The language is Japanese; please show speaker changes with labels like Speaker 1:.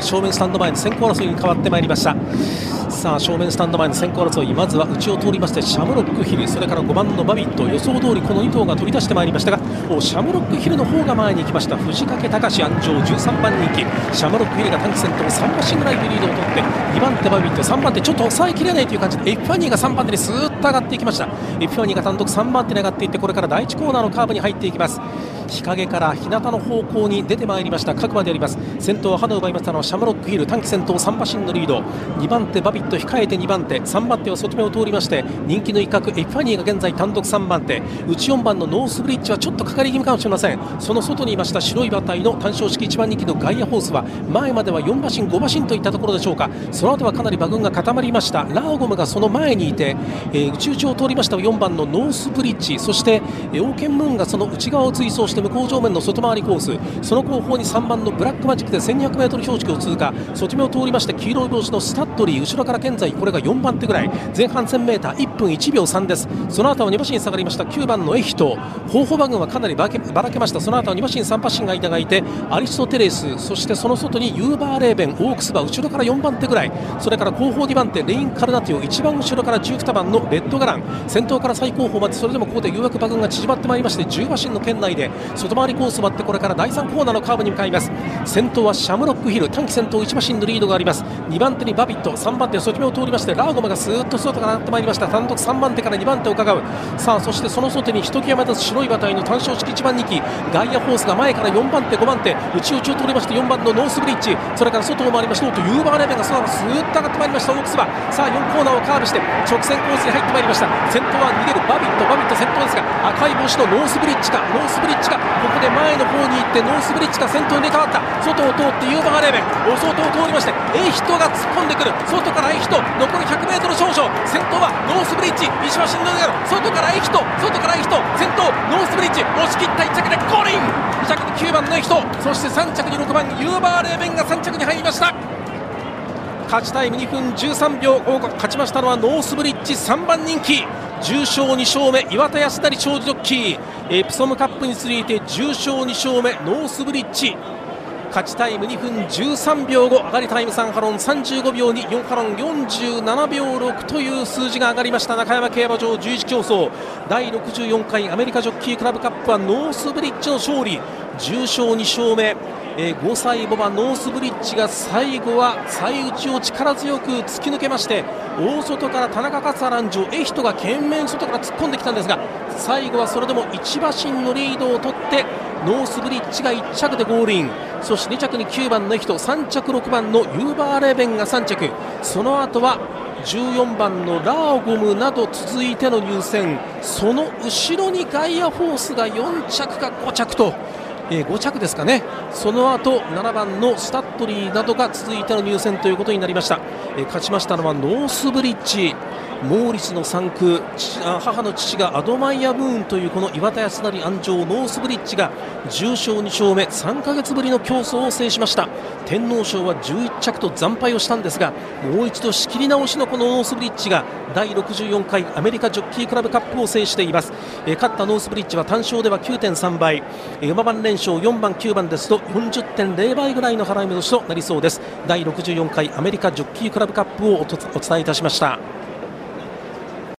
Speaker 1: 正面スタンド前の先行争いに変わってまいりました。さあ正面スタンド前の先行争いまずは内を通りましてシャムロックヒルそれから5番のバビット予想通りこの2頭が取り出してまいりましたがシャムロックヒルの方が前に行きました。藤掛隆安城13番人気シャムロックヒルが短期戦と3馬身ぐらいでリードを取って2番手バビット3番手ちょっと抑えきれないという感じでエピファニーが3番手にスーッと上がっていきましたエピファニーが単独3番手に上がっていってこれから第1コーナーのカーブに入っていきます。日陰から日向の方向に出てまいりました。各馬であります。先頭は花を奪いましたのはシャムロックヒル短期先頭3馬身のリード。2番手バビット控えて2番手。3番手は外目を通りまして人気の一角エピファニーが現在単独3番手。内4番のノースブリッジはちょっとかかり気味かもしれません。その外にいました白い馬体の単勝式1番人気のガイアホースは前までは4馬身5馬身といったところでしょうか。その後はかなり馬群が固まりました。ラーゴムがその前にいて、えー、内々を通りました4番のノースブリッジ。そして、えー、オウケンムーンがその内側を追走して向こう正面の外回りコース。その後方に3番のブラックマジックで 1200m 標識を通過。外目を通りまして黄色い帽子のスタッドリー後ろから現在これが4番手ぐらい。前半 1000m1 分1秒3です。その後は2馬身下がりました。9番のエヒト。方法馬群はかなりばらけました。その後は2馬身3馬身間が開いてアリストテレスそしてその外にユーバーレーベンオークス馬後ろから4番手ぐらい。それから後方2番手レインカルナティオ一番後ろから12番のレッドガラン。先頭から最後方までそれでもここでようやく馬群が縮まってまいりまして10馬身の圏内で外回りコースを割ってこれから第3コーナーのカーブに向かいます。先頭はシャムロックヒル短期先頭1馬身のリードがあります。2番手にバビット3番手外目を通りましてラーゴマがスーッと外から上ってまいりました。単独3番手から2番手を伺う。さあそしてその外にひときわ目立つ白い馬体の単勝式1番人気ガイアホースが前から4番手5番手。内々を通りまして4番のノースブリッジ。それから外を回りましたとユーバーレベンがそのままスーッと上がってまいりましたオークス馬さあ4コーナーをカーブして直線コースに入ってまいりました。先頭は逃げるバビットバビット先頭ですが赤い帽子のノースブリッジかノースブリッジか。で前の方に行ってノースブリッジが先頭に入れ替わった。外を通ってユーバーレーベンお外を通りましてエヒトが突っ込んでくる。外からエヒト残り 100m 少々。先頭はノースブリッジ。石橋の上外からエイヒト外からエイヒト先頭ノースブリッジ。押し切った1着でゴールイン2着に9番のエイヒトそして3着に6番ユーバーレーベンが3着に入りました。勝ちタイム2分13秒。勝ちましたのはノースブリッジ3番人気。重賞2勝目岩田康成長寿ジョッキー。エプソムカップに続いて重賞2勝目ノースブリッジ。勝ちタイム2分13秒5上がりタイム3ハロン35秒2 4ハロン47秒6という数字が上がりました。中山競馬場11競争。第64回アメリカジョッキークラブカップはノースブリッジの勝利。重賞2勝目。えー、5歳ボバノースブリッジが最後は最内を力強く突き抜けまして大外から田中勝春騎乗エヒトが懸命外から突っ込んできたんですが最後はそれでも1馬身のリードを取ってノースブリッジが1着でゴールイン。そして2着に9番のエヒト3着6番のユーバーレーベンが3着。その後は14番のラーゴムなど続いての入線その後ろにガイアフォースが4着か5着と。えー、5着ですかね、その後7番のスタッドリーなどが続いての入線ということになりました、えー、勝ちましたのはノースブリッジ、モーリスの3区母の父がアドマイヤ・ムーンというこの岩田康成安城ノースブリッジが重勝2勝目3か月ぶりの競争を制しました。天皇賞は11着と惨敗をしたんですがもう一度仕切り直しのこのノースブリッジが第64回アメリカジョッキークラブカップを制しています、勝ったノースブリッジは単勝では9.3倍、馬番連勝4番9番ですと40.0倍ぐらいの払い戻しとなりそうです。第64回アメリカジョッキークラブカップをお伝えいたしました。